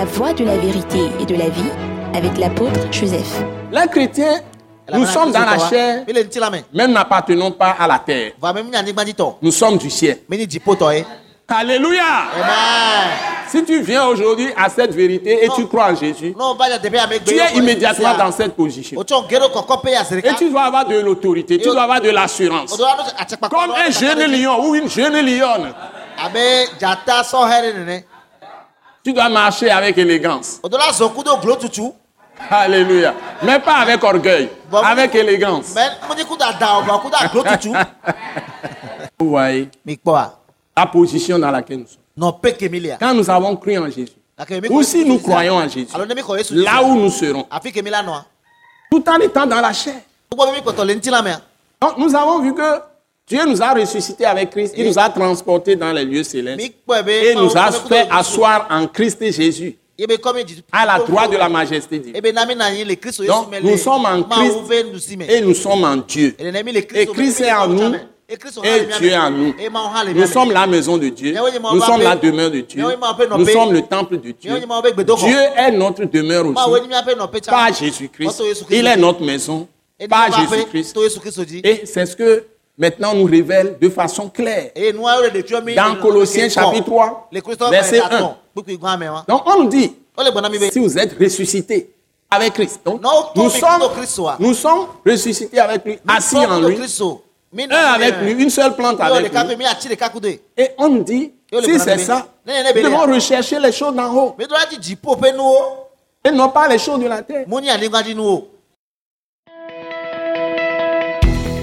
La voie de la vérité et de la vie avec l'apôtre Joseph. Les chrétiens, nous sommes dans la chair, me. même n'appartenons pas à la terre. Nous sommes du ciel. E. Alléluia. Amen. Si tu viens aujourd'hui à cette vérité et tu crois en Jésus, tu es immédiatement dans cette position. Et tu dois avoir de l'autorité, tu dois avoir de l'assurance. Comme un jeune lion ou une jeune lionne, tu dois marcher avec élégance. Alléluia. Mais pas avec orgueil, avec élégance. Vous voyez la position dans laquelle nous sommes. Quand nous avons cru en Jésus, ou si nous croyons en Jésus, là où nous serons, tout en étant dans la chair. Donc nous avons vu que Dieu nous a ressuscités avec Christ, il nous a transportés dans les lieux célestes et nous a fait asseoir en Christ Jésus Ebe komi jitu. à la droite de la majesté divine. Yesu Donc, nous sommes en Christ. Et nous sommes en Dieu. Le Et. Christ est en nous et Dieu est en nous. Nous sommes la maison de Dieu. Nous sommes la demeure de Dieu. Nous sommes le temple de Dieu. Dieu est notre demeure aussi. Pas Jésus-Christ. Il est notre maison. Pas Jésus-Christ. Et c'est ce que maintenant nous révèle de façon claire. Dans Colossiens chapitre 3, verset 1. Donc on nous dit, si vous êtes ressuscité avec Christ, donc, nous, sommes, nous sommes ressuscités avec lui, assis en lui, un avec lui, une seule plante avec lui. Et on nous dit, si c'est ça, nous devons rechercher les choses d'en haut. Et non pas les choses de la terre.